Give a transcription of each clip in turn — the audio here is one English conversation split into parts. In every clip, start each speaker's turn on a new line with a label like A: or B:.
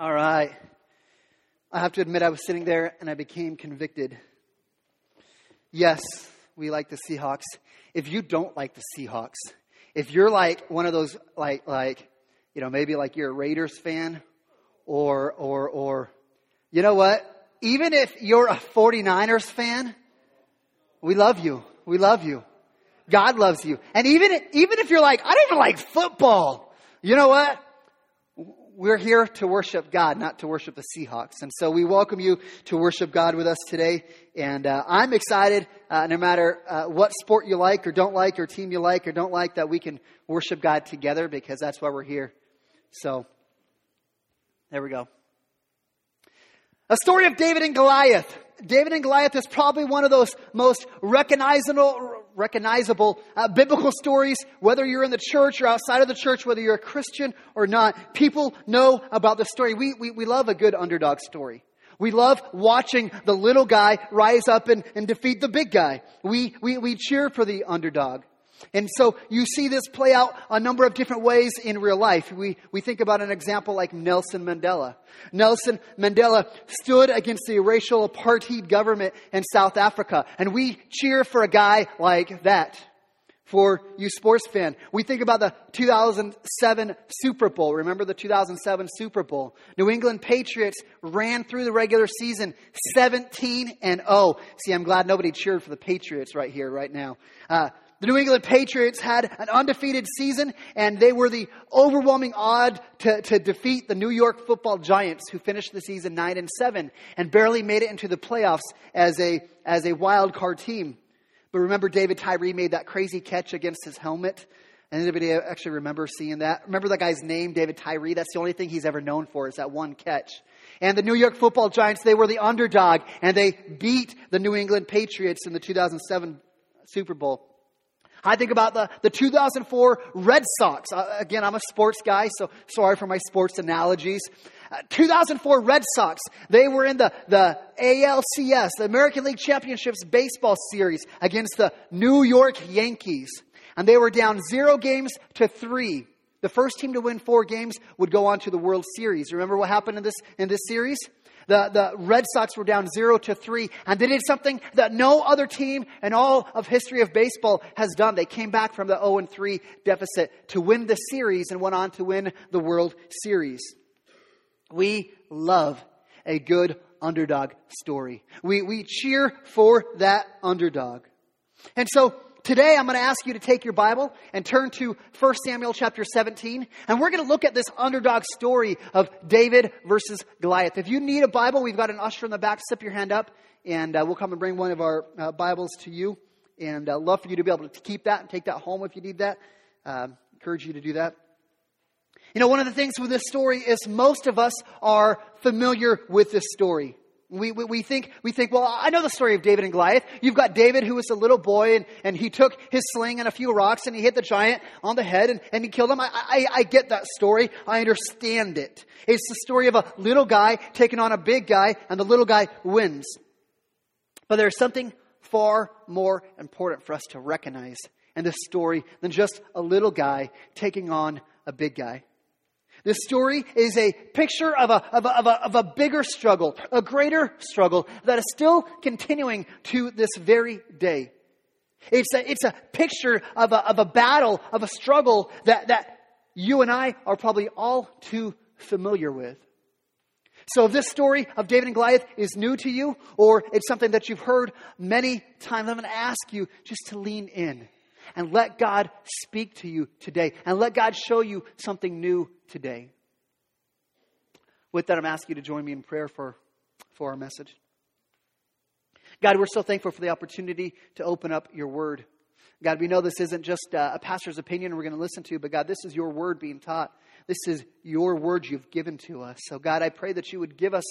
A: All right. I have to admit, I was sitting there and I became convicted. Yes, we like the Seahawks. If you don't like the Seahawks, if you're like one of those, like, like, you know, maybe like you're a Raiders fan or, or, or, you know what? Even if you're a 49ers fan, we love you. We love you. God loves you. And even, even if you're like, I don't even like football. You know what? we're here to worship God, not to worship the Seahawks. And so we welcome you to worship God with us today. And uh, I'm excited, uh, no matter uh, what sport you like or don't like, or team you like or don't like, that we can worship God together because that's why we're here. So there we go. A story of David and Goliath. David and Goliath is probably one of those most recognizable, recognizable uh, biblical stories, whether you're in the church or outside of the church, whether you're a Christian or not. People know about the story. We, we, we love a good underdog story. We love watching the little guy rise up and, and defeat the big guy. We, we, we cheer for the underdog. And so you see this play out a number of different ways in real life. We, we think about an example like Nelson Mandela. Nelson Mandela stood against the racial apartheid government in South Africa. And we cheer for a guy like that. For you sports fan, we think about the 2007 Super Bowl. Remember the 2007 Super Bowl? New England Patriots ran through the regular season 17 and 0. See, I'm glad nobody cheered for the Patriots right here, right now. Uh, the New England Patriots had an undefeated season, and they were the overwhelming odd to, to defeat the New York football giants, who finished the season 9 and 7 and barely made it into the playoffs as a, as a wild card team. But remember, David Tyree made that crazy catch against his helmet. And anybody actually remember seeing that? Remember that guy's name, David Tyree? That's the only thing he's ever known for is that one catch. And the New York football giants, they were the underdog, and they beat the New England Patriots in the 2007 Super Bowl. I think about the, the 2004 Red Sox. Uh, again, I'm a sports guy, so sorry for my sports analogies. Uh, 2004 Red Sox, they were in the, the ALCS, the American League Championships Baseball Series, against the New York Yankees. And they were down zero games to three. The first team to win four games would go on to the World Series. Remember what happened in this, in this series? The, the Red Sox were down zero to three, and they did something that no other team in all of history of baseball has done. They came back from the 0 and 3 deficit to win the series and went on to win the World Series. We love a good underdog story. We, we cheer for that underdog. And so Today I'm going to ask you to take your Bible and turn to 1 Samuel chapter 17, and we're going to look at this underdog story of David versus Goliath. If you need a Bible, we've got an usher in the back. Slip your hand up, and uh, we'll come and bring one of our uh, Bibles to you. And uh, love for you to be able to keep that and take that home if you need that. Uh, encourage you to do that. You know, one of the things with this story is most of us are familiar with this story. We, we, we, think, we think, well, I know the story of David and Goliath. You've got David who was a little boy and, and he took his sling and a few rocks and he hit the giant on the head and, and he killed him. I, I, I get that story. I understand it. It's the story of a little guy taking on a big guy and the little guy wins. But there's something far more important for us to recognize in this story than just a little guy taking on a big guy. This story is a picture of a, of a, of, a, of, a, bigger struggle, a greater struggle that is still continuing to this very day. It's a, it's a picture of a, of a battle, of a struggle that, that you and I are probably all too familiar with. So if this story of David and Goliath is new to you, or it's something that you've heard many times, I'm going to ask you just to lean in and let God speak to you today and let God show you something new today. With that, I'm asking you to join me in prayer for, for our message. God, we're so thankful for the opportunity to open up your word. God, we know this isn't just uh, a pastor's opinion we're going to listen to, but God, this is your word being taught. This is your word you've given to us. So, God, I pray that you would give us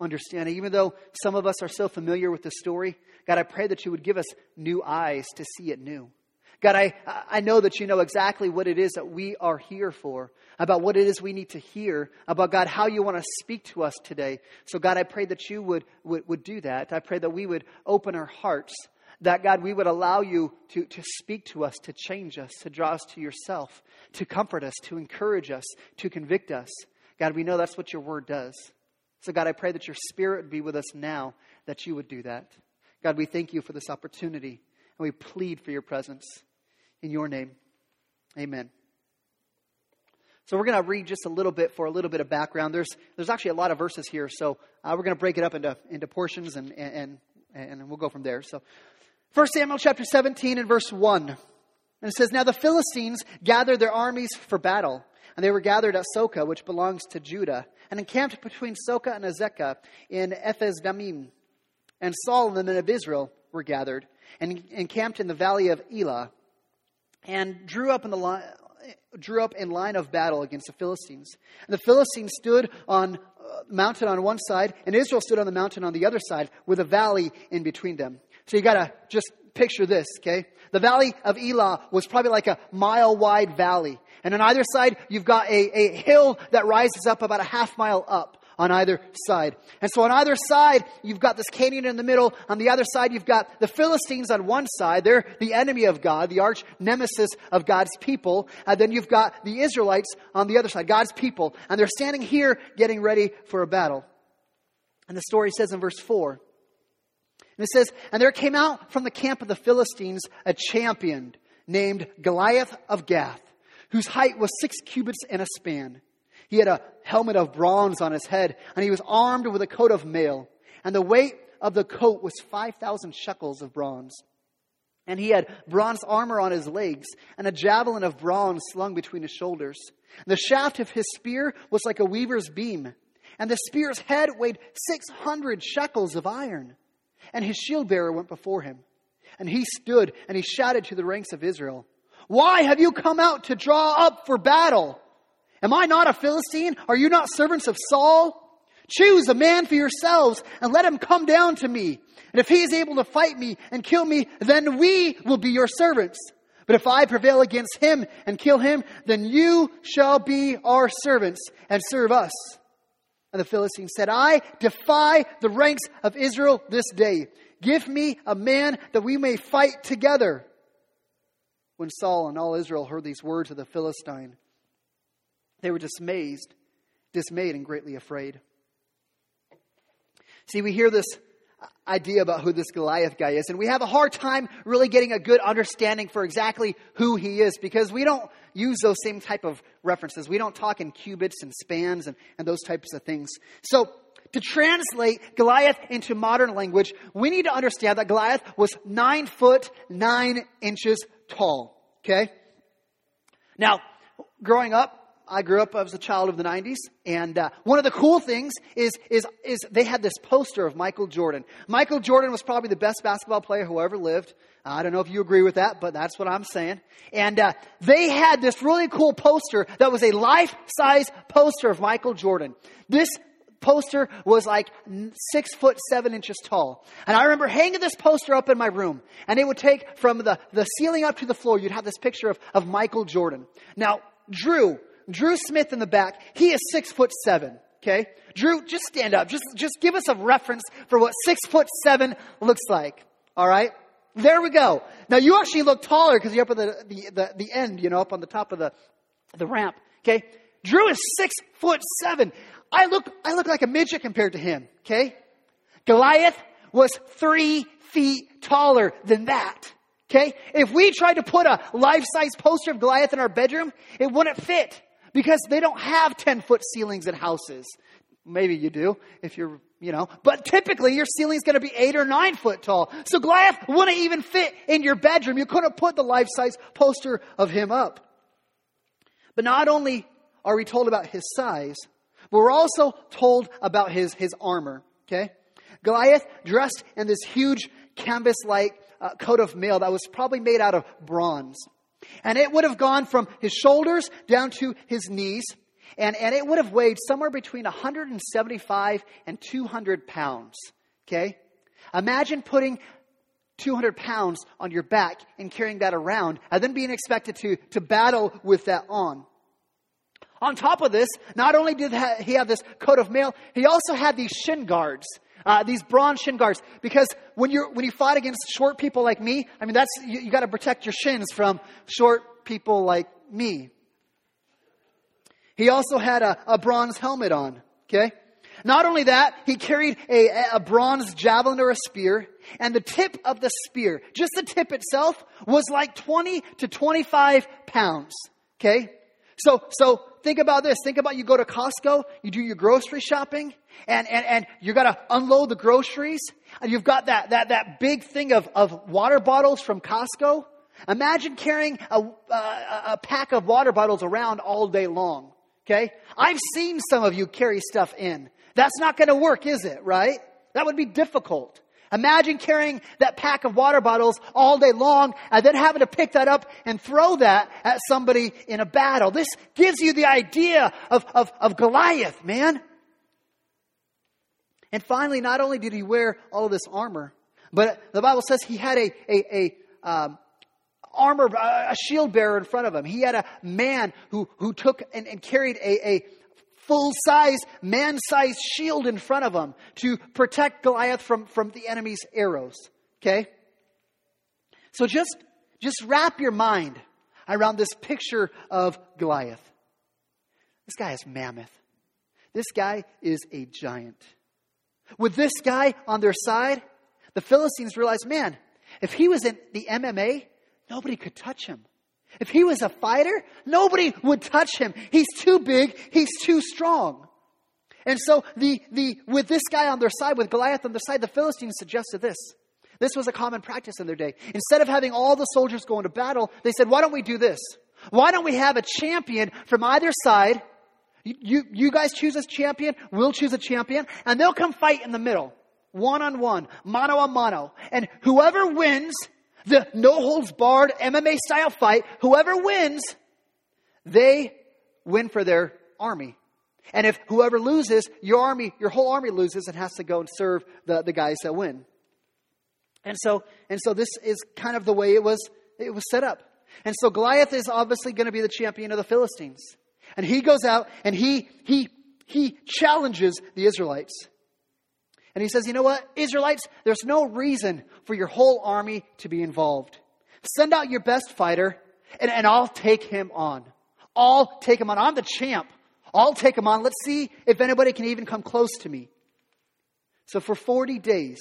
A: understanding. Even though some of us are so familiar with the story, God, I pray that you would give us new eyes to see it new. God, I, I know that you know exactly what it is that we are here for, about what it is we need to hear, about God, how you want to speak to us today. So, God, I pray that you would, would, would do that. I pray that we would open our hearts, that God, we would allow you to, to speak to us, to change us, to draw us to yourself, to comfort us, to encourage us, to convict us. God, we know that's what your word does. So, God, I pray that your spirit would be with us now, that you would do that. God, we thank you for this opportunity. And we plead for your presence in your name. Amen. So we're going to read just a little bit for a little bit of background. There's there's actually a lot of verses here, so uh, we're going to break it up into into portions and and and we'll go from there. So, First Samuel chapter 17 and verse one, and it says, "Now the Philistines gathered their armies for battle, and they were gathered at Socoh, which belongs to Judah, and encamped between Socoh and Azekah in Ephes Damim. And Saul and the men of Israel were gathered." and encamped in the valley of Elah and drew up in the line, drew up in line of battle against the Philistines. And the Philistines stood on uh, mountain on one side, and Israel stood on the mountain on the other side, with a valley in between them. So you gotta just picture this, okay? The valley of Elah was probably like a mile wide valley. And on either side, you've got a, a hill that rises up about a half mile up on either side. And so on either side, you've got this canyon in the middle. On the other side, you've got the Philistines on one side. They're the enemy of God, the arch nemesis of God's people. And then you've got the Israelites on the other side, God's people. And they're standing here getting ready for a battle. And the story says in verse 4. And it says, And there came out from the camp of the Philistines a champion named Goliath of Gath, whose height was six cubits and a span. He had a helmet of bronze on his head, and he was armed with a coat of mail. And the weight of the coat was 5,000 shekels of bronze. And he had bronze armor on his legs, and a javelin of bronze slung between his shoulders. The shaft of his spear was like a weaver's beam, and the spear's head weighed 600 shekels of iron. And his shield bearer went before him. And he stood and he shouted to the ranks of Israel, Why have you come out to draw up for battle? Am I not a Philistine? Are you not servants of Saul? Choose a man for yourselves and let him come down to me. And if he is able to fight me and kill me, then we will be your servants. But if I prevail against him and kill him, then you shall be our servants and serve us. And the Philistine said, I defy the ranks of Israel this day. Give me a man that we may fight together. When Saul and all Israel heard these words of the Philistine, they were dismayed, dismayed and greatly afraid. See, we hear this idea about who this Goliath guy is, and we have a hard time really getting a good understanding for exactly who he is because we don't use those same type of references. We don't talk in cubits and spans and, and those types of things. So to translate Goliath into modern language, we need to understand that Goliath was nine foot nine inches tall. Okay? Now, growing up, I grew up, as a child of the 90s, and uh, one of the cool things is, is, is they had this poster of Michael Jordan. Michael Jordan was probably the best basketball player who ever lived. I don't know if you agree with that, but that's what I'm saying. And uh, they had this really cool poster that was a life size poster of Michael Jordan. This poster was like six foot seven inches tall. And I remember hanging this poster up in my room. And it would take from the, the ceiling up to the floor, you'd have this picture of, of Michael Jordan. Now, Drew, Drew Smith in the back, he is six foot seven. Okay? Drew, just stand up. Just, just give us a reference for what six foot seven looks like. All right? There we go. Now you actually look taller because you're up at the, the, the, the end, you know, up on the top of the, the ramp. Okay? Drew is six foot seven. I look, I look like a midget compared to him. Okay? Goliath was three feet taller than that. Okay? If we tried to put a life size poster of Goliath in our bedroom, it wouldn't fit because they don't have 10 foot ceilings in houses. Maybe you do if you're, you know, but typically your ceiling's going to be eight or nine foot tall. So Goliath wouldn't even fit in your bedroom. You couldn't put the life size poster of him up. But not only are we told about his size, but we're also told about his, his armor, okay? Goliath dressed in this huge canvas like uh, coat of mail that was probably made out of bronze. And it would have gone from his shoulders down to his knees, and, and it would have weighed somewhere between 175 and 200 pounds. Okay? Imagine putting 200 pounds on your back and carrying that around, and then being expected to, to battle with that on. On top of this, not only did he have this coat of mail, he also had these shin guards uh, these bronze shin guards, because when you when you fight against short people like me, I mean that's you, you got to protect your shins from short people like me. He also had a, a bronze helmet on. Okay. Not only that, he carried a, a bronze javelin or a spear, and the tip of the spear, just the tip itself, was like 20 to 25 pounds. Okay? So, so Think about this. Think about you go to Costco, you do your grocery shopping, and, and, and you gotta unload the groceries, and you've got that, that, that big thing of, of water bottles from Costco. Imagine carrying a, a, a pack of water bottles around all day long. Okay? I've seen some of you carry stuff in. That's not gonna work, is it? Right? That would be difficult. Imagine carrying that pack of water bottles all day long and then having to pick that up and throw that at somebody in a battle. This gives you the idea of, of, of Goliath, man. And finally, not only did he wear all of this armor, but the Bible says he had a, a, a um, armor, a shield bearer in front of him. He had a man who, who took and, and carried a, a full size, man sized shield in front of him to protect Goliath from, from the enemy's arrows. Okay? So just, just wrap your mind around this picture of Goliath. This guy is mammoth. This guy is a giant. With this guy on their side, the Philistines realized man, if he was in the MMA, nobody could touch him. If he was a fighter, nobody would touch him. He's too big, he's too strong. And so the, the with this guy on their side, with Goliath on their side, the Philistines suggested this. This was a common practice in their day. Instead of having all the soldiers go into battle, they said, Why don't we do this? Why don't we have a champion from either side? You, you, you guys choose a champion, we'll choose a champion, and they'll come fight in the middle, one on one, mano a mano. And whoever wins the no holds barred MMA style fight. Whoever wins, they win for their army. And if whoever loses, your army, your whole army loses and has to go and serve the, the guys that win. And so, and so this is kind of the way it was, it was set up. And so Goliath is obviously going to be the champion of the Philistines. And he goes out and he, he, he challenges the Israelites. And he says, You know what, Israelites, there's no reason for your whole army to be involved. Send out your best fighter, and, and I'll take him on. I'll take him on. I'm the champ. I'll take him on. Let's see if anybody can even come close to me. So for 40 days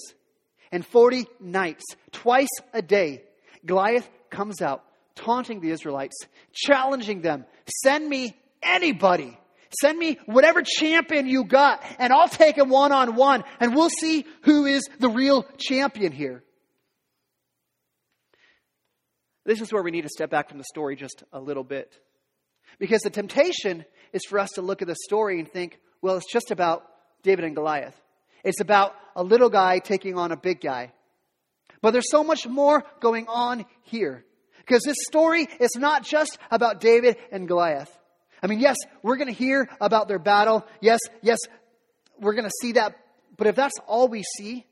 A: and 40 nights, twice a day, Goliath comes out, taunting the Israelites, challenging them send me anybody. Send me whatever champion you got, and I'll take him one on one, and we'll see who is the real champion here. This is where we need to step back from the story just a little bit. Because the temptation is for us to look at the story and think, well, it's just about David and Goliath. It's about a little guy taking on a big guy. But there's so much more going on here. Because this story is not just about David and Goliath. I mean, yes, we're going to hear about their battle. Yes, yes, we're going to see that. But if that's all we see,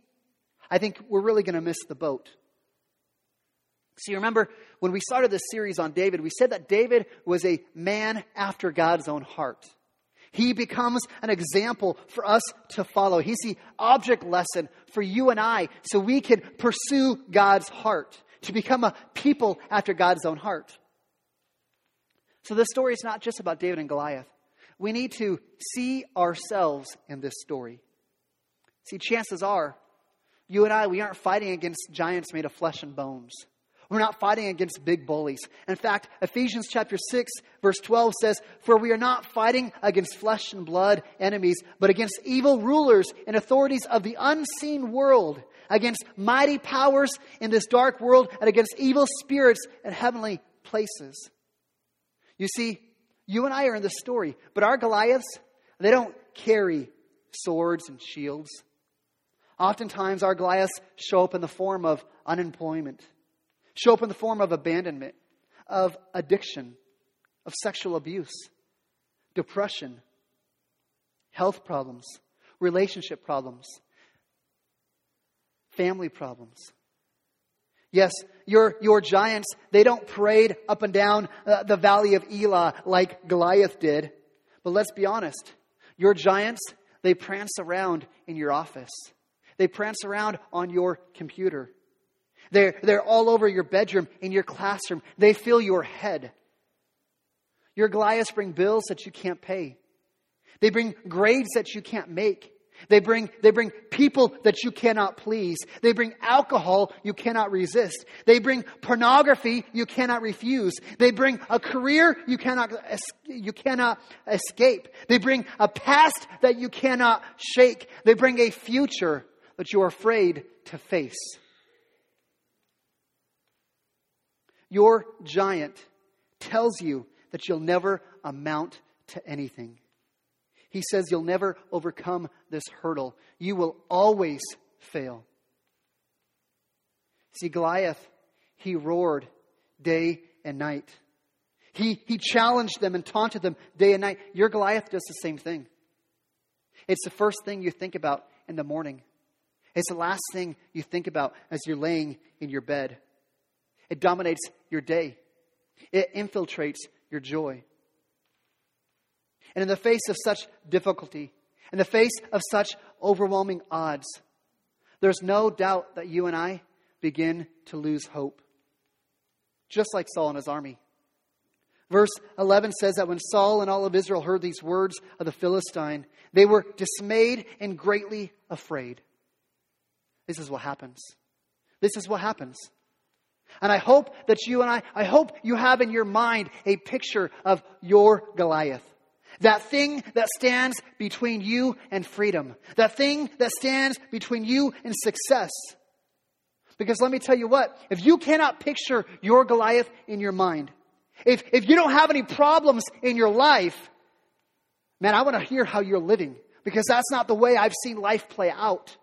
A: I think we're really going to miss the boat. See, remember when we started this series on David, we said that David was a man after God's own heart. He becomes an example for us to follow. He's the object lesson for you and I so we can pursue God's heart, to become a people after God's own heart. So this story is not just about David and Goliath. We need to see ourselves in this story. See, chances are, you and I, we aren't fighting against giants made of flesh and bones. We're not fighting against big bullies. In fact, Ephesians chapter 6 verse 12 says, "For we are not fighting against flesh and blood enemies, but against evil rulers and authorities of the unseen world, against mighty powers in this dark world, and against evil spirits in heavenly places." You see, you and I are in the story, but our Goliaths, they don't carry swords and shields. Oftentimes, our Goliaths show up in the form of unemployment, show up in the form of abandonment, of addiction, of sexual abuse, depression, health problems, relationship problems, family problems. Yes, your, your giants, they don't parade up and down uh, the valley of Elah like Goliath did. But let's be honest. Your giants, they prance around in your office. They prance around on your computer. They're, they're all over your bedroom, in your classroom. They fill your head. Your Goliaths bring bills that you can't pay. They bring grades that you can't make. They bring, they bring people that you cannot please. They bring alcohol you cannot resist. They bring pornography you cannot refuse. They bring a career you cannot, you cannot escape. They bring a past that you cannot shake. They bring a future that you are afraid to face. Your giant tells you that you'll never amount to anything. He says you'll never overcome this hurdle. You will always fail. See, Goliath, he roared day and night. He, he challenged them and taunted them day and night. Your Goliath does the same thing. It's the first thing you think about in the morning, it's the last thing you think about as you're laying in your bed. It dominates your day, it infiltrates your joy. And in the face of such difficulty, in the face of such overwhelming odds, there's no doubt that you and I begin to lose hope, just like Saul and his army. Verse 11 says that when Saul and all of Israel heard these words of the Philistine, they were dismayed and greatly afraid. This is what happens. This is what happens. And I hope that you and I, I hope you have in your mind a picture of your Goliath. That thing that stands between you and freedom. That thing that stands between you and success. Because let me tell you what, if you cannot picture your Goliath in your mind, if, if you don't have any problems in your life, man, I want to hear how you're living because that's not the way I've seen life play out.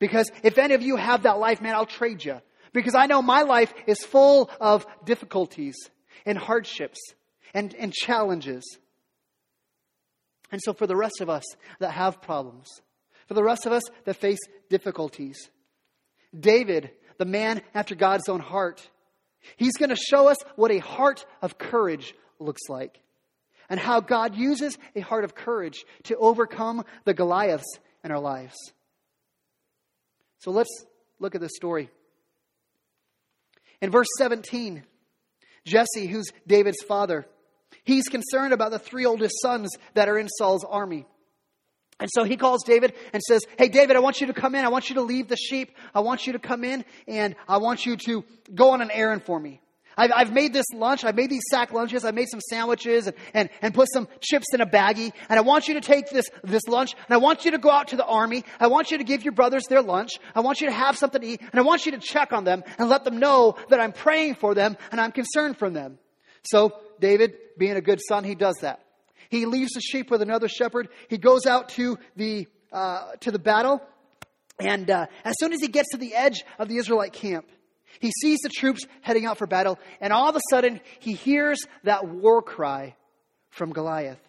A: Because if any of you have that life, man, I'll trade you. Because I know my life is full of difficulties and hardships and, and challenges. And so, for the rest of us that have problems, for the rest of us that face difficulties, David, the man after God's own heart, he's going to show us what a heart of courage looks like and how God uses a heart of courage to overcome the Goliaths in our lives. So, let's look at this story. In verse 17, Jesse, who's David's father, He's concerned about the three oldest sons that are in Saul's army. And so he calls David and says, Hey, David, I want you to come in. I want you to leave the sheep. I want you to come in and I want you to go on an errand for me. I've, I've made this lunch. I've made these sack lunches. I've made some sandwiches and, and, and put some chips in a baggie. And I want you to take this, this lunch and I want you to go out to the army. I want you to give your brothers their lunch. I want you to have something to eat and I want you to check on them and let them know that I'm praying for them and I'm concerned for them. So David, being a good son, he does that. He leaves the sheep with another shepherd. He goes out to the, uh, to the battle. And uh, as soon as he gets to the edge of the Israelite camp, he sees the troops heading out for battle. And all of a sudden, he hears that war cry from Goliath.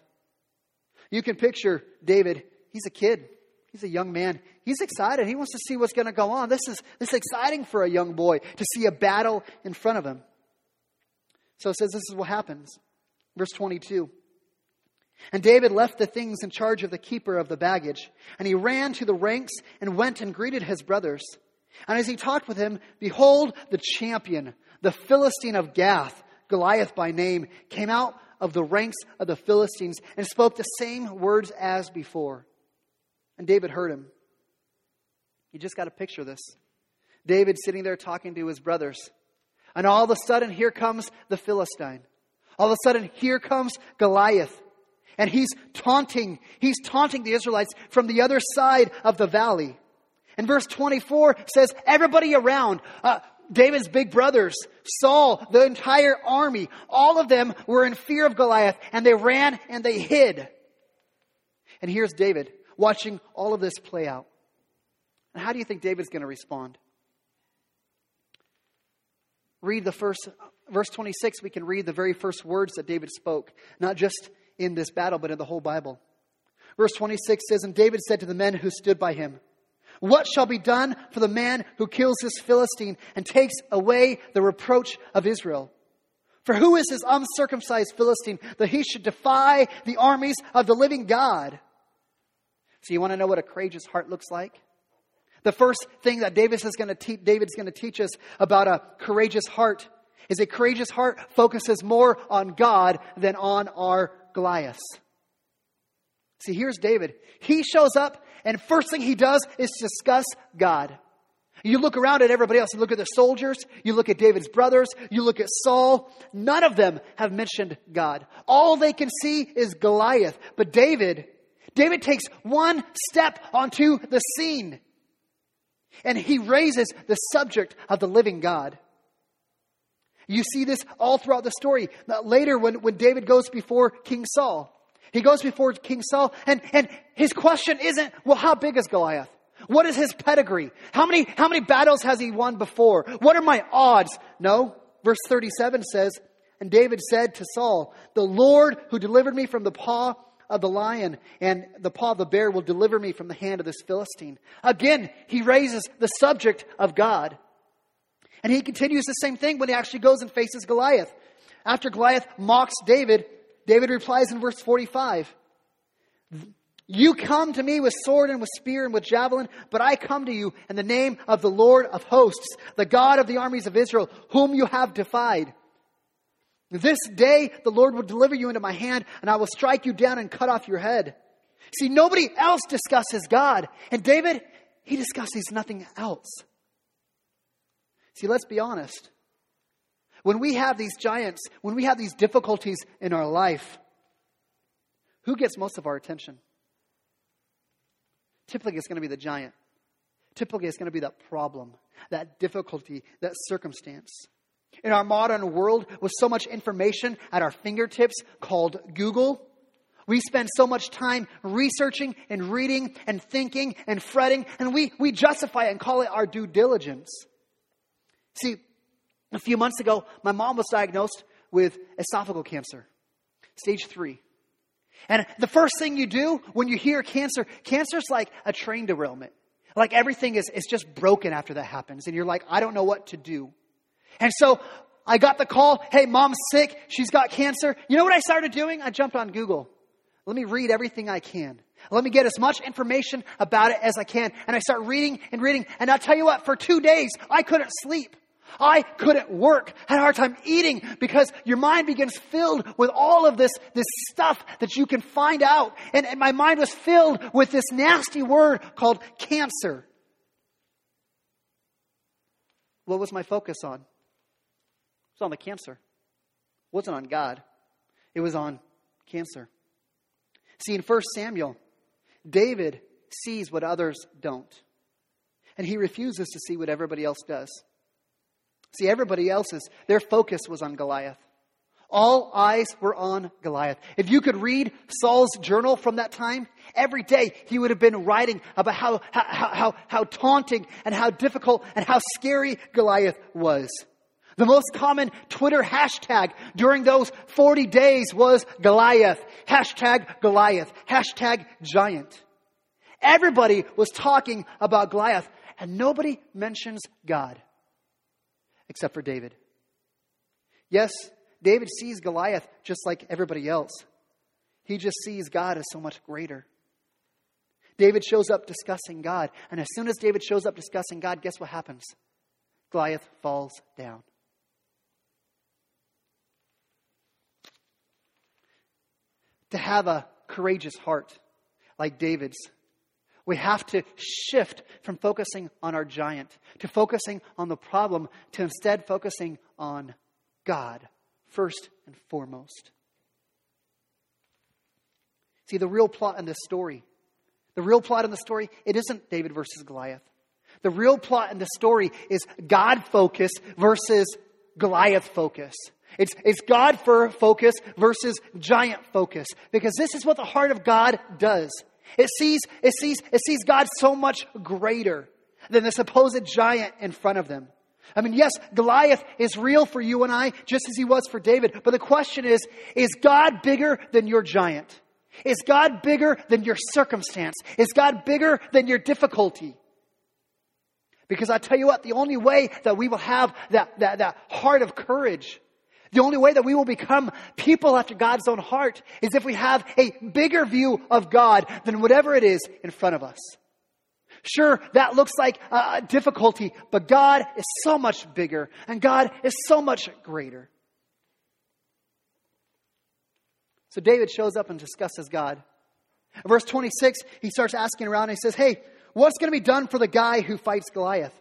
A: You can picture David. He's a kid. He's a young man. He's excited. He wants to see what's going to go on. This is, this is exciting for a young boy to see a battle in front of him. So it says this is what happens. Verse 22. And David left the things in charge of the keeper of the baggage, and he ran to the ranks and went and greeted his brothers. And as he talked with him, behold, the champion, the Philistine of Gath, Goliath by name, came out of the ranks of the Philistines and spoke the same words as before. And David heard him. You just got to picture this. David sitting there talking to his brothers. And all of a sudden, here comes the Philistine. All of a sudden, here comes Goliath. And he's taunting, he's taunting the Israelites from the other side of the valley. And verse 24 says, everybody around, uh, David's big brothers, Saul, the entire army, all of them were in fear of Goliath and they ran and they hid. And here's David watching all of this play out. And how do you think David's going to respond? read the first, verse 26, we can read the very first words that David spoke, not just in this battle, but in the whole Bible. Verse 26 says, And David said to the men who stood by him, What shall be done for the man who kills this Philistine and takes away the reproach of Israel? For who is this uncircumcised Philistine that he should defy the armies of the living God? So, you want to know what a courageous heart looks like? The first thing that David is going to te- David's going to teach us about a courageous heart is a courageous heart focuses more on God than on our Goliath. See, here's David. He shows up, and first thing he does is discuss God. You look around at everybody else. You look at the soldiers. You look at David's brothers. You look at Saul. None of them have mentioned God. All they can see is Goliath. But David, David takes one step onto the scene. And he raises the subject of the living God. You see this all throughout the story. Later, when, when David goes before King Saul, he goes before King Saul, and, and his question isn't, well, how big is Goliath? What is his pedigree? How many, how many battles has he won before? What are my odds? No. Verse 37 says, And David said to Saul, The Lord who delivered me from the paw of the lion and the paw of the bear will deliver me from the hand of this Philistine. Again, he raises the subject of God. And he continues the same thing when he actually goes and faces Goliath. After Goliath mocks David, David replies in verse 45 You come to me with sword and with spear and with javelin, but I come to you in the name of the Lord of hosts, the God of the armies of Israel, whom you have defied. This day the Lord will deliver you into my hand, and I will strike you down and cut off your head. See, nobody else discusses God. And David, he discusses nothing else. See, let's be honest. When we have these giants, when we have these difficulties in our life, who gets most of our attention? Typically, it's going to be the giant. Typically, it's going to be that problem, that difficulty, that circumstance. In our modern world, with so much information at our fingertips called Google, we spend so much time researching and reading and thinking and fretting, and we, we justify it and call it our due diligence. See, a few months ago, my mom was diagnosed with esophageal cancer, stage three. And the first thing you do when you hear cancer, cancer's like a train derailment. Like everything is, is just broken after that happens, and you're like, I don't know what to do. And so I got the call, hey, mom's sick, she's got cancer. You know what I started doing? I jumped on Google. Let me read everything I can. Let me get as much information about it as I can. And I start reading and reading. And I'll tell you what, for two days, I couldn't sleep. I couldn't work. I had a hard time eating because your mind begins filled with all of this, this stuff that you can find out. And, and my mind was filled with this nasty word called cancer. What was my focus on? It's on the cancer. It wasn't on God. It was on cancer. See, in 1 Samuel, David sees what others don't. And he refuses to see what everybody else does. See, everybody else's, their focus was on Goliath. All eyes were on Goliath. If you could read Saul's journal from that time, every day he would have been writing about how, how, how, how taunting and how difficult and how scary Goliath was. The most common Twitter hashtag during those 40 days was Goliath. Hashtag Goliath. Hashtag giant. Everybody was talking about Goliath, and nobody mentions God except for David. Yes, David sees Goliath just like everybody else. He just sees God as so much greater. David shows up discussing God, and as soon as David shows up discussing God, guess what happens? Goliath falls down. to have a courageous heart like David's. We have to shift from focusing on our giant to focusing on the problem to instead focusing on God first and foremost. See, the real plot in this story, the real plot in the story, it isn't David versus Goliath. The real plot in the story is God focus versus Goliath focus. It's, it's God for focus versus giant focus because this is what the heart of God does. It sees, it sees, it sees God so much greater than the supposed giant in front of them. I mean, yes, Goliath is real for you and I, just as he was for David. But the question is, is God bigger than your giant? Is God bigger than your circumstance? Is God bigger than your difficulty? Because I tell you what, the only way that we will have that, that, that heart of courage the only way that we will become people after God's own heart is if we have a bigger view of God than whatever it is in front of us. Sure, that looks like a difficulty, but God is so much bigger and God is so much greater. So David shows up and discusses God. In verse 26, he starts asking around and he says, Hey, what's going to be done for the guy who fights Goliath?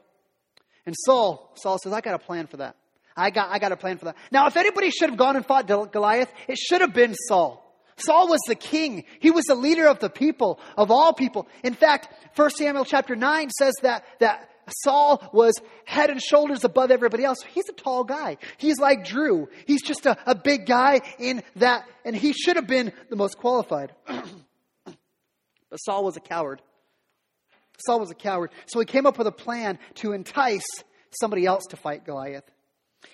A: And Saul, Saul says, I got a plan for that. I got, I got a plan for that. Now, if anybody should have gone and fought Goliath, it should have been Saul. Saul was the king. He was the leader of the people, of all people. In fact, 1 Samuel chapter 9 says that, that Saul was head and shoulders above everybody else. He's a tall guy. He's like Drew. He's just a, a big guy in that, and he should have been the most qualified. but Saul was a coward. Saul was a coward. So he came up with a plan to entice somebody else to fight Goliath.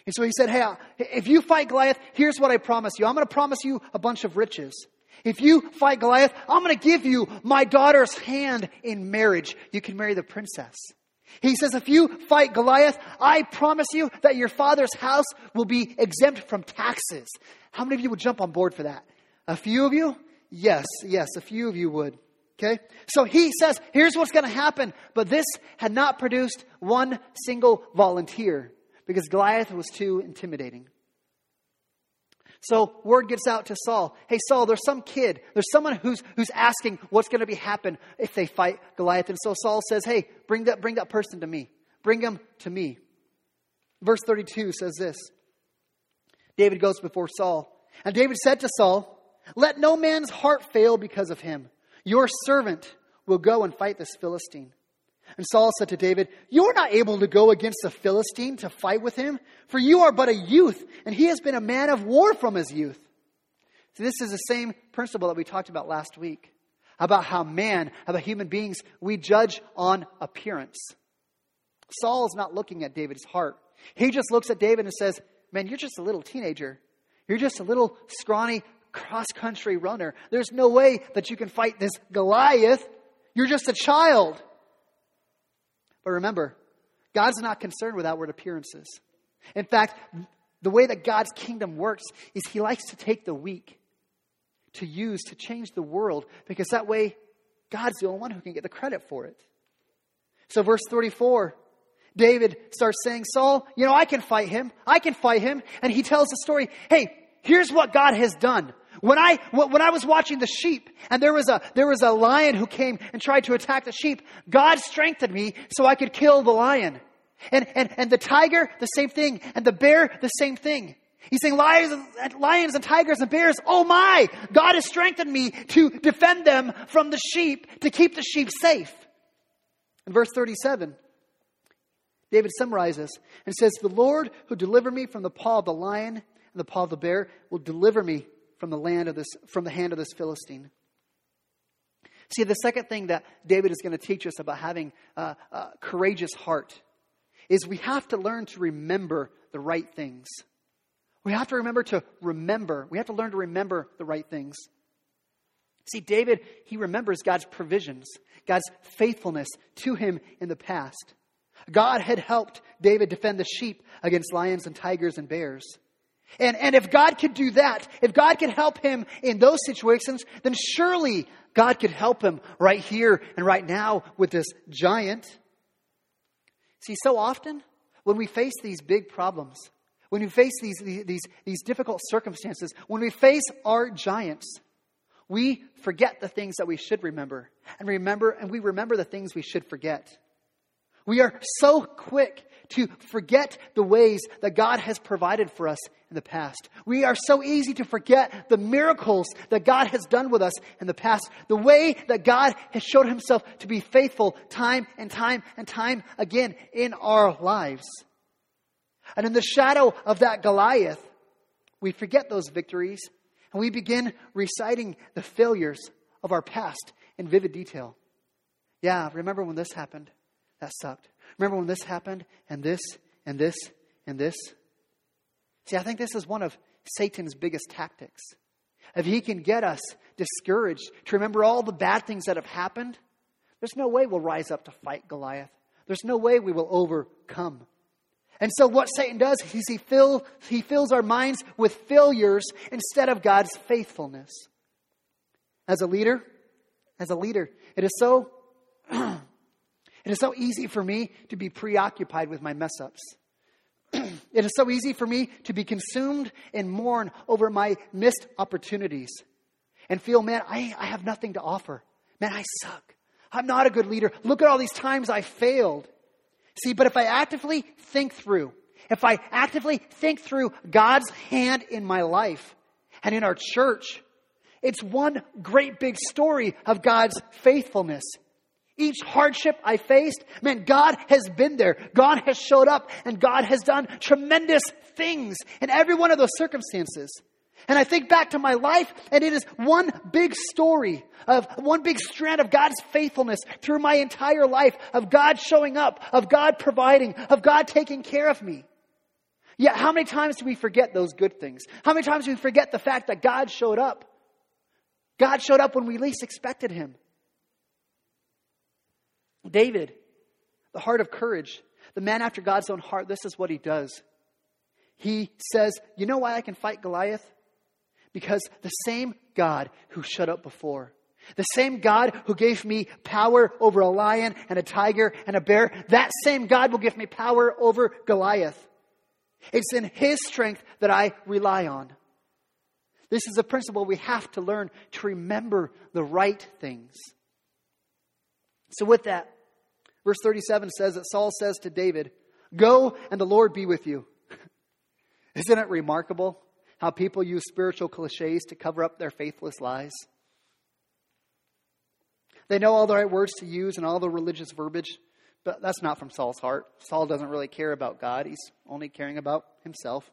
A: And so he said, Hey, if you fight Goliath, here's what I promise you. I'm going to promise you a bunch of riches. If you fight Goliath, I'm going to give you my daughter's hand in marriage. You can marry the princess. He says, If you fight Goliath, I promise you that your father's house will be exempt from taxes. How many of you would jump on board for that? A few of you? Yes, yes, a few of you would. Okay? So he says, Here's what's going to happen. But this had not produced one single volunteer because Goliath was too intimidating. So word gets out to Saul. Hey, Saul, there's some kid, there's someone who's, who's asking what's going to be happen if they fight Goliath. And so Saul says, hey, bring that, bring that person to me. Bring him to me. Verse 32 says this. David goes before Saul. And David said to Saul, let no man's heart fail because of him. Your servant will go and fight this Philistine. And Saul said to David, You are not able to go against the Philistine to fight with him, for you are but a youth, and he has been a man of war from his youth. So this is the same principle that we talked about last week about how man, about human beings, we judge on appearance. Saul is not looking at David's heart. He just looks at David and says, Man, you're just a little teenager. You're just a little scrawny cross country runner. There's no way that you can fight this Goliath. You're just a child. But remember, God's not concerned with outward appearances. In fact, the way that God's kingdom works is he likes to take the weak to use to change the world because that way God's the only one who can get the credit for it. So, verse 34, David starts saying, Saul, you know, I can fight him. I can fight him. And he tells the story hey, here's what God has done. When I, when I was watching the sheep and there was, a, there was a lion who came and tried to attack the sheep, God strengthened me so I could kill the lion. And, and, and the tiger, the same thing. And the bear, the same thing. He's saying lions, lions and tigers and bears, oh my, God has strengthened me to defend them from the sheep, to keep the sheep safe. In verse 37, David summarizes and says, The Lord who delivered me from the paw of the lion and the paw of the bear will deliver me from the, land of this, from the hand of this Philistine. See, the second thing that David is going to teach us about having a, a courageous heart is we have to learn to remember the right things. We have to remember to remember. We have to learn to remember the right things. See, David, he remembers God's provisions, God's faithfulness to him in the past. God had helped David defend the sheep against lions and tigers and bears. And, and if God could do that, if God could help him in those situations, then surely God could help him right here and right now with this giant. See, so often when we face these big problems, when we face these, these, these difficult circumstances, when we face our giants, we forget the things that we should remember and remember and we remember the things we should forget. We are so quick to forget the ways that God has provided for us in the past. We are so easy to forget the miracles that God has done with us in the past, the way that God has showed himself to be faithful time and time and time again in our lives. And in the shadow of that Goliath, we forget those victories and we begin reciting the failures of our past in vivid detail. Yeah, remember when this happened? That sucked. Remember when this happened and this and this and this? See, I think this is one of Satan's biggest tactics. If he can get us discouraged to remember all the bad things that have happened, there's no way we'll rise up to fight Goliath. There's no way we will overcome. And so, what Satan does is he, fill, he fills our minds with failures instead of God's faithfulness. As a leader, as a leader, it is so it is so easy for me to be preoccupied with my mess ups. It is so easy for me to be consumed and mourn over my missed opportunities and feel, man, I, I have nothing to offer. Man, I suck. I'm not a good leader. Look at all these times I failed. See, but if I actively think through, if I actively think through God's hand in my life and in our church, it's one great big story of God's faithfulness. Each hardship I faced, man, God has been there. God has showed up and God has done tremendous things in every one of those circumstances. And I think back to my life, and it is one big story of one big strand of God's faithfulness through my entire life, of God showing up, of God providing, of God taking care of me. Yet, how many times do we forget those good things? How many times do we forget the fact that God showed up? God showed up when we least expected Him. David, the heart of courage, the man after God's own heart, this is what he does. He says, You know why I can fight Goliath? Because the same God who shut up before, the same God who gave me power over a lion and a tiger and a bear, that same God will give me power over Goliath. It's in his strength that I rely on. This is a principle we have to learn to remember the right things. So, with that, verse 37 says that Saul says to David, Go and the Lord be with you. Isn't it remarkable how people use spiritual cliches to cover up their faithless lies? They know all the right words to use and all the religious verbiage, but that's not from Saul's heart. Saul doesn't really care about God, he's only caring about himself.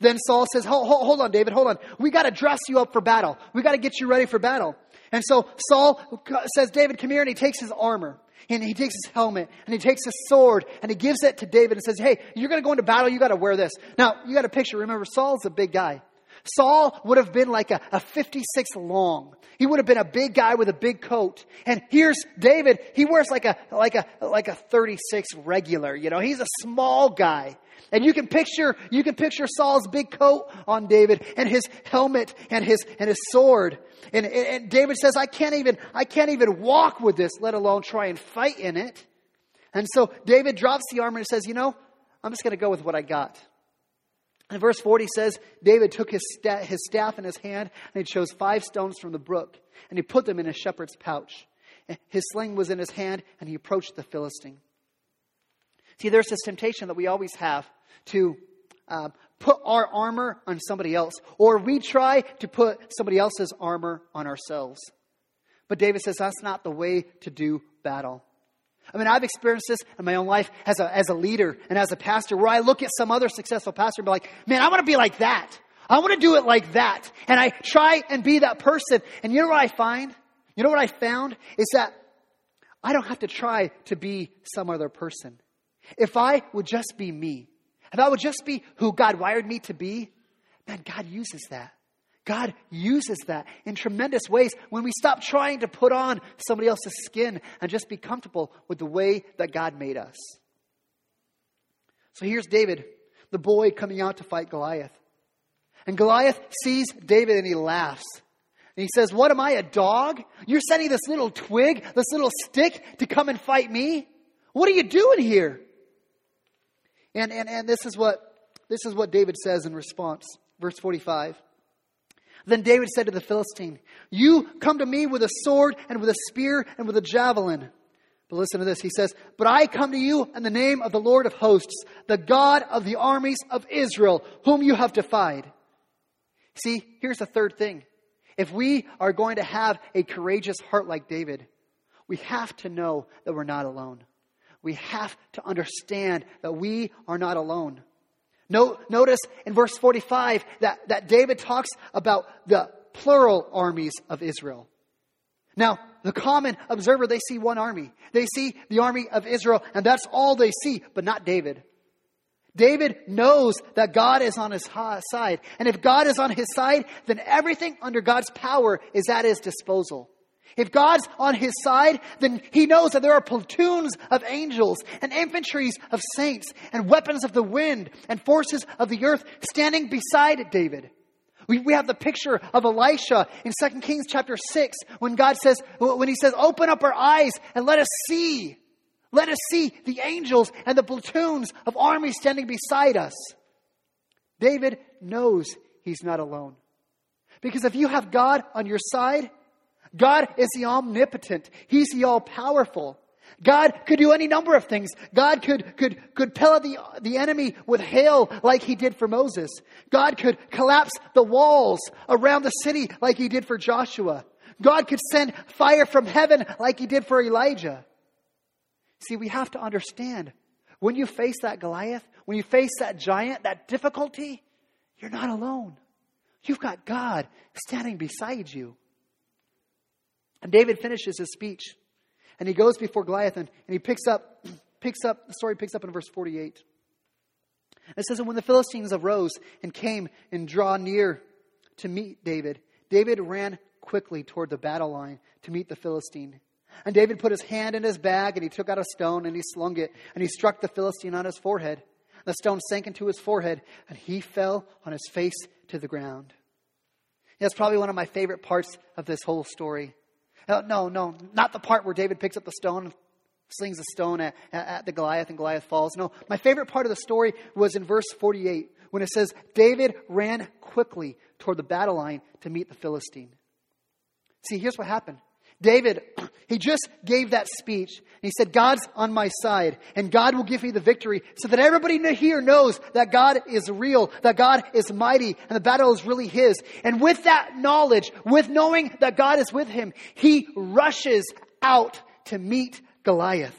A: Then Saul says, Hold, hold, hold on, David, hold on. We got to dress you up for battle, we got to get you ready for battle. And so Saul says, David, come here. And he takes his armor and he takes his helmet and he takes his sword and he gives it to David and says, Hey, you're going to go into battle. You got to wear this. Now, you got a picture. Remember, Saul's a big guy. Saul would have been like a, a 56 long. He would have been a big guy with a big coat. And here's David. He wears like a, like a, like a 36 regular. You know, he's a small guy. And you can picture, you can picture Saul's big coat on David and his helmet and his, and his sword. And, and David says, I can't even, I can't even walk with this, let alone try and fight in it. And so David drops the armor and says, you know, I'm just going to go with what I got. And verse 40 says David took his, sta- his staff in his hand, and he chose five stones from the brook, and he put them in his shepherd's pouch. His sling was in his hand, and he approached the Philistine. See, there's this temptation that we always have to uh, put our armor on somebody else, or we try to put somebody else's armor on ourselves. But David says that's not the way to do battle. I mean, I've experienced this in my own life as a, as a leader and as a pastor where I look at some other successful pastor and be like, man, I want to be like that. I want to do it like that. And I try and be that person. And you know what I find? You know what I found? Is that I don't have to try to be some other person. If I would just be me, if I would just be who God wired me to be, man, God uses that. God uses that in tremendous ways when we stop trying to put on somebody else's skin and just be comfortable with the way that God made us. So here's David, the boy coming out to fight Goliath. And Goliath sees David and he laughs. And he says, What am I, a dog? You're sending this little twig, this little stick to come and fight me? What are you doing here? And, and, and this, is what, this is what David says in response. Verse 45. Then David said to the Philistine, You come to me with a sword and with a spear and with a javelin. But listen to this. He says, But I come to you in the name of the Lord of hosts, the God of the armies of Israel, whom you have defied. See, here's the third thing. If we are going to have a courageous heart like David, we have to know that we're not alone. We have to understand that we are not alone notice in verse 45 that, that David talks about the plural armies of Israel. Now, the common observer, they see one army. They see the army of Israel, and that's all they see, but not David. David knows that God is on his side. And if God is on his side, then everything under God's power is at his disposal. If God's on his side, then he knows that there are platoons of angels and infantries of saints and weapons of the wind and forces of the earth standing beside David. We, we have the picture of Elisha in 2 Kings chapter 6 when God says, when he says, open up our eyes and let us see. Let us see the angels and the platoons of armies standing beside us. David knows he's not alone. Because if you have God on your side, God is the omnipotent. He's the all powerful. God could do any number of things. God could, could, could pellet the, the enemy with hail like he did for Moses. God could collapse the walls around the city like he did for Joshua. God could send fire from heaven like he did for Elijah. See, we have to understand when you face that Goliath, when you face that giant, that difficulty, you're not alone. You've got God standing beside you. And David finishes his speech, and he goes before Goliath, and, and he picks up, picks up, the story picks up in verse 48. It says, And when the Philistines arose and came and draw near to meet David, David ran quickly toward the battle line to meet the Philistine. And David put his hand in his bag, and he took out a stone, and he slung it, and he struck the Philistine on his forehead. The stone sank into his forehead, and he fell on his face to the ground. That's probably one of my favorite parts of this whole story. Uh, no, no, not the part where David picks up the stone slings the stone at, at the Goliath and Goliath falls. No, my favorite part of the story was in verse 48 when it says, David ran quickly toward the battle line to meet the Philistine. See, here's what happened David, he just gave that speech. he said, God's on my side, and God will give me the victory so that everybody here knows that God is real, that God is mighty, and the battle is really his. And with that knowledge, with knowing that God is with him, he rushes out to meet Goliath.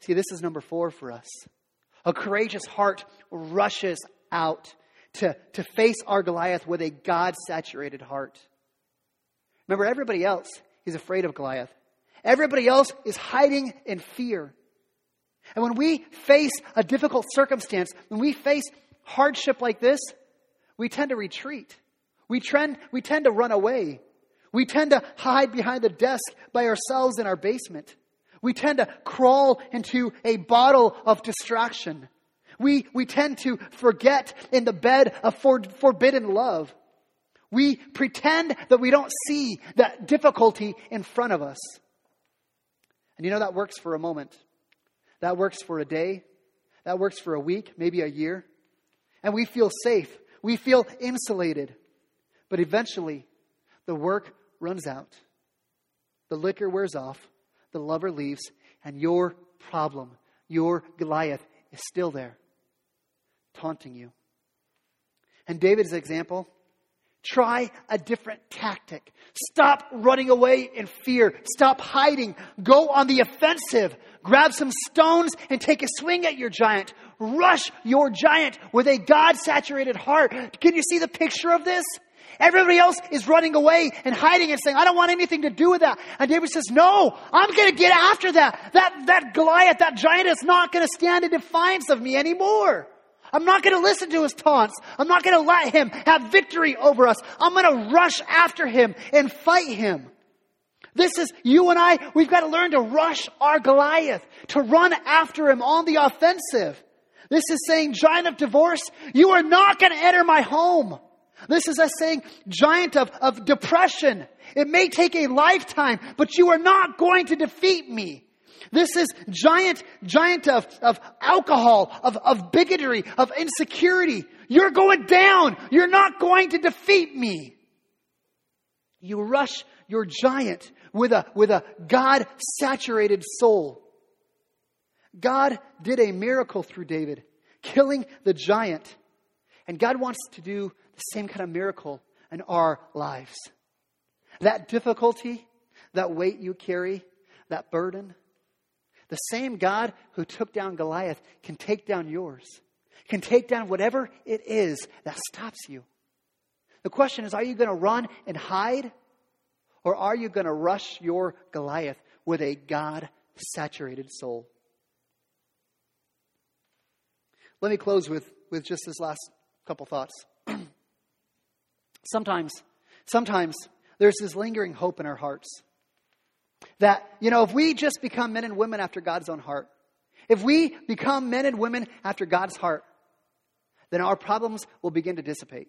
A: See, this is number four for us. A courageous heart rushes out to, to face our Goliath with a God saturated heart. Remember, everybody else is afraid of Goliath. Everybody else is hiding in fear. And when we face a difficult circumstance, when we face hardship like this, we tend to retreat. We tend, we tend to run away. We tend to hide behind the desk by ourselves in our basement. We tend to crawl into a bottle of distraction. We, we tend to forget in the bed of for, forbidden love. We pretend that we don't see that difficulty in front of us. And you know, that works for a moment. That works for a day. That works for a week, maybe a year. And we feel safe. We feel insulated. But eventually, the work runs out. The liquor wears off. The lover leaves. And your problem, your Goliath, is still there, taunting you. And David's example Try a different tactic. Stop running away in fear. Stop hiding. Go on the offensive. Grab some stones and take a swing at your giant. Rush your giant with a God saturated heart. Can you see the picture of this? Everybody else is running away and hiding and saying, I don't want anything to do with that. And David says, No, I'm going to get after that. That, that Goliath, that giant is not going to stand in defiance of me anymore. I'm not going to listen to his taunts. I'm not going to let him have victory over us. I'm going to rush after him and fight him. This is you and I, we've got to learn to rush our Goliath, to run after him on the offensive. This is saying, giant of divorce, you are not going to enter my home. This is us saying, giant of, of depression, it may take a lifetime, but you are not going to defeat me. This is giant, giant of, of alcohol, of, of bigotry, of insecurity. You're going down. You're not going to defeat me. You rush your giant with a, with a God saturated soul. God did a miracle through David, killing the giant. And God wants to do the same kind of miracle in our lives. That difficulty, that weight you carry, that burden, the same God who took down Goliath can take down yours, can take down whatever it is that stops you. The question is are you going to run and hide, or are you going to rush your Goliath with a God saturated soul? Let me close with, with just this last couple thoughts. sometimes, sometimes there's this lingering hope in our hearts that, you know, if we just become men and women after God's own heart, if we become men and women after God's heart, then our problems will begin to dissipate.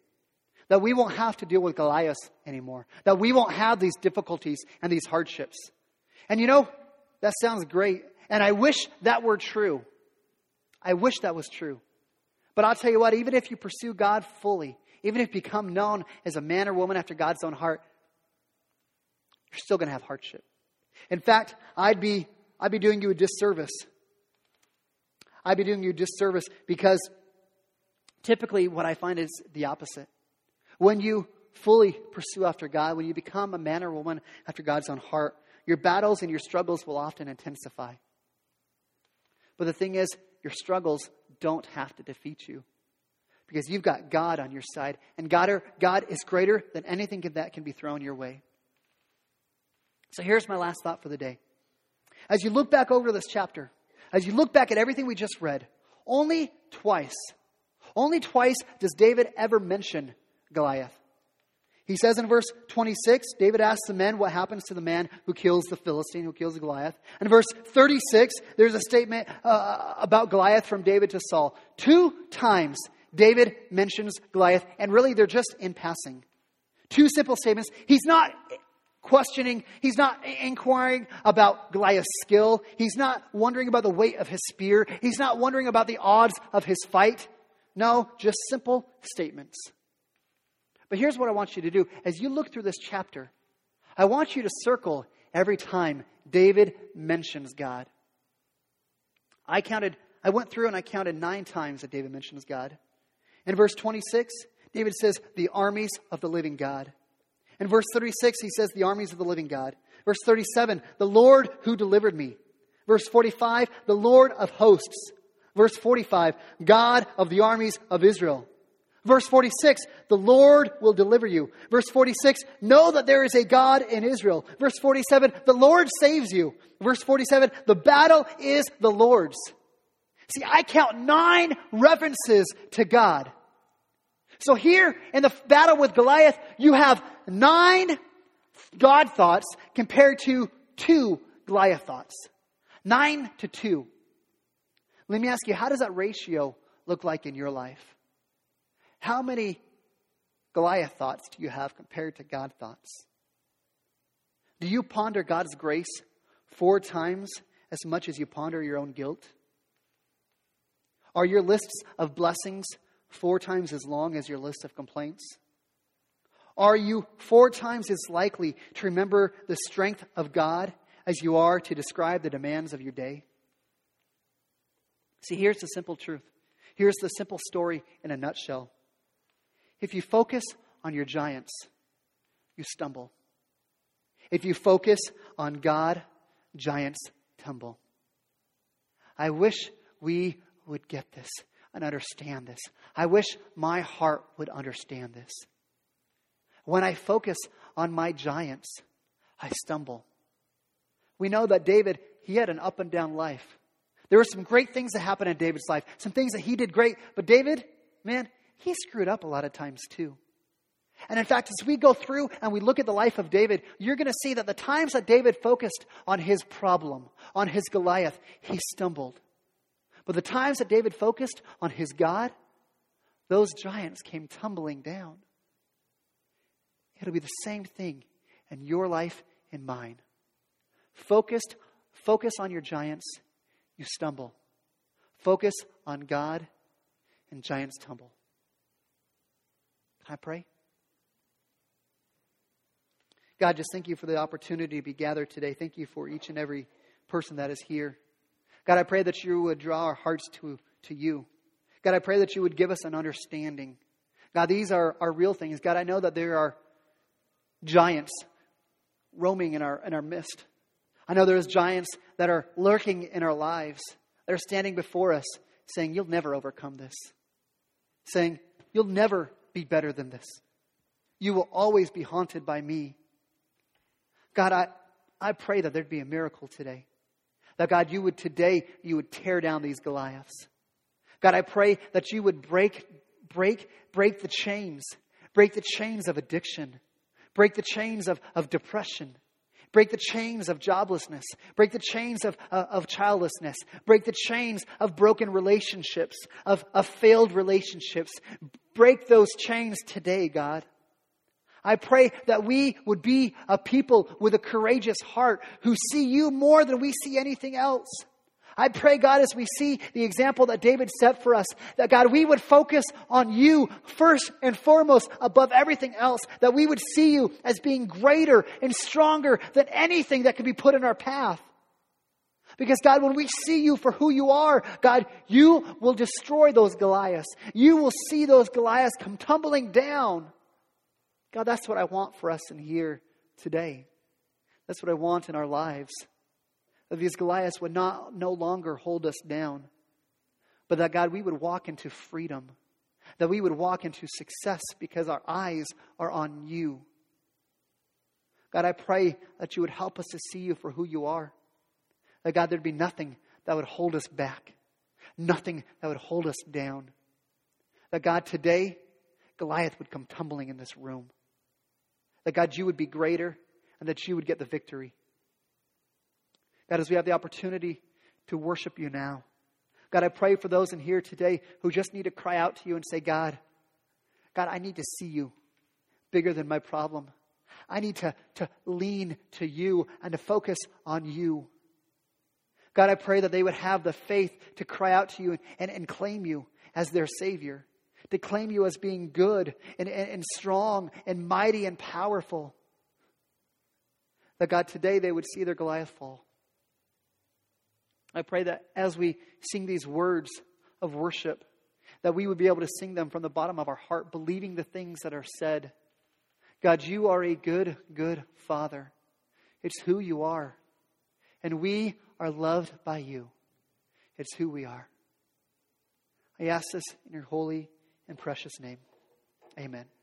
A: That we won't have to deal with Goliath anymore. That we won't have these difficulties and these hardships. And you know, that sounds great. And I wish that were true. I wish that was true. But I'll tell you what, even if you pursue God fully, even if you become known as a man or woman after God's own heart, you're still going to have hardship. In fact, I'd be, I'd be doing you a disservice. I'd be doing you a disservice because typically what I find is the opposite. When you fully pursue after God, when you become a man or woman after God's own heart, your battles and your struggles will often intensify. But the thing is, your struggles don't have to defeat you because you've got God on your side, and God, are, God is greater than anything that can be thrown your way. So here's my last thought for the day. As you look back over this chapter, as you look back at everything we just read, only twice, only twice does David ever mention Goliath. He says in verse 26, David asks the men what happens to the man who kills the Philistine, who kills Goliath. And verse 36, there's a statement uh, uh, about Goliath from David to Saul. Two times David mentions Goliath, and really they're just in passing. Two simple statements. He's not questioning. He's not inquiring about Goliath's skill. He's not wondering about the weight of his spear. He's not wondering about the odds of his fight. No, just simple statements. But here's what I want you to do. As you look through this chapter, I want you to circle every time David mentions God. I counted, I went through and I counted nine times that David mentions God. In verse 26, David says, The armies of the living God. In verse 36, he says, The armies of the living God. Verse 37, the Lord who delivered me. Verse 45, the Lord of hosts. Verse 45, God of the armies of Israel. Verse 46, the Lord will deliver you. Verse 46, know that there is a God in Israel. Verse 47, the Lord saves you. Verse 47, the battle is the Lord's. See, I count nine references to God. So here in the battle with Goliath, you have nine God thoughts compared to two Goliath thoughts. Nine to two. Let me ask you, how does that ratio look like in your life? How many Goliath thoughts do you have compared to God thoughts? Do you ponder God's grace four times as much as you ponder your own guilt? Are your lists of blessings four times as long as your list of complaints? Are you four times as likely to remember the strength of God as you are to describe the demands of your day? See, here's the simple truth. Here's the simple story in a nutshell. If you focus on your giants, you stumble. If you focus on God, giants tumble. I wish we would get this and understand this. I wish my heart would understand this. When I focus on my giants, I stumble. We know that David, he had an up and down life. There were some great things that happened in David's life, some things that he did great, but David, man, he screwed up a lot of times too. And in fact, as we go through and we look at the life of David, you're going to see that the times that David focused on his problem, on his Goliath, he stumbled. But the times that David focused on his God, those giants came tumbling down. It'll be the same thing in your life and mine. Focused, focus on your giants, you stumble. Focus on God, and giants tumble. Can I pray? God, just thank you for the opportunity to be gathered today. Thank you for each and every person that is here. God, I pray that you would draw our hearts to, to you. God, I pray that you would give us an understanding. God, these are, are real things. God, I know that there are giants roaming in our, in our midst. I know there's giants that are lurking in our lives, that are standing before us, saying, You'll never overcome this, saying, You'll never be better than this. You will always be haunted by me. God, I, I pray that there'd be a miracle today. That God, you would today, you would tear down these Goliaths. God, I pray that you would break, break, break the chains, break the chains of addiction, break the chains of, of depression, break the chains of joblessness, break the chains of, uh, of childlessness, break the chains of broken relationships, of, of failed relationships. Break those chains today, God. I pray that we would be a people with a courageous heart who see you more than we see anything else. I pray, God, as we see the example that David set for us, that God, we would focus on you first and foremost above everything else, that we would see you as being greater and stronger than anything that could be put in our path. Because, God, when we see you for who you are, God, you will destroy those Goliaths. You will see those Goliaths come tumbling down. God, that's what I want for us in here today. That's what I want in our lives. That these Goliaths would not no longer hold us down, but that God, we would walk into freedom, that we would walk into success because our eyes are on you. God, I pray that you would help us to see you for who you are. That God, there'd be nothing that would hold us back, nothing that would hold us down. That God, today, Goliath would come tumbling in this room. That God, you would be greater and that you would get the victory. God, as we have the opportunity to worship you now. God, I pray for those in here today who just need to cry out to you and say, God, God, I need to see you bigger than my problem. I need to, to lean to you and to focus on you. God, I pray that they would have the faith to cry out to you and, and, and claim you as their Savior, to claim you as being good and, and, and strong and mighty and powerful. That God, today they would see their Goliath fall. I pray that as we sing these words of worship, that we would be able to sing them from the bottom of our heart, believing the things that are said. God, you are a good, good Father. It's who you are. And we are loved by you. It's who we are. I ask this in your holy and precious name. Amen.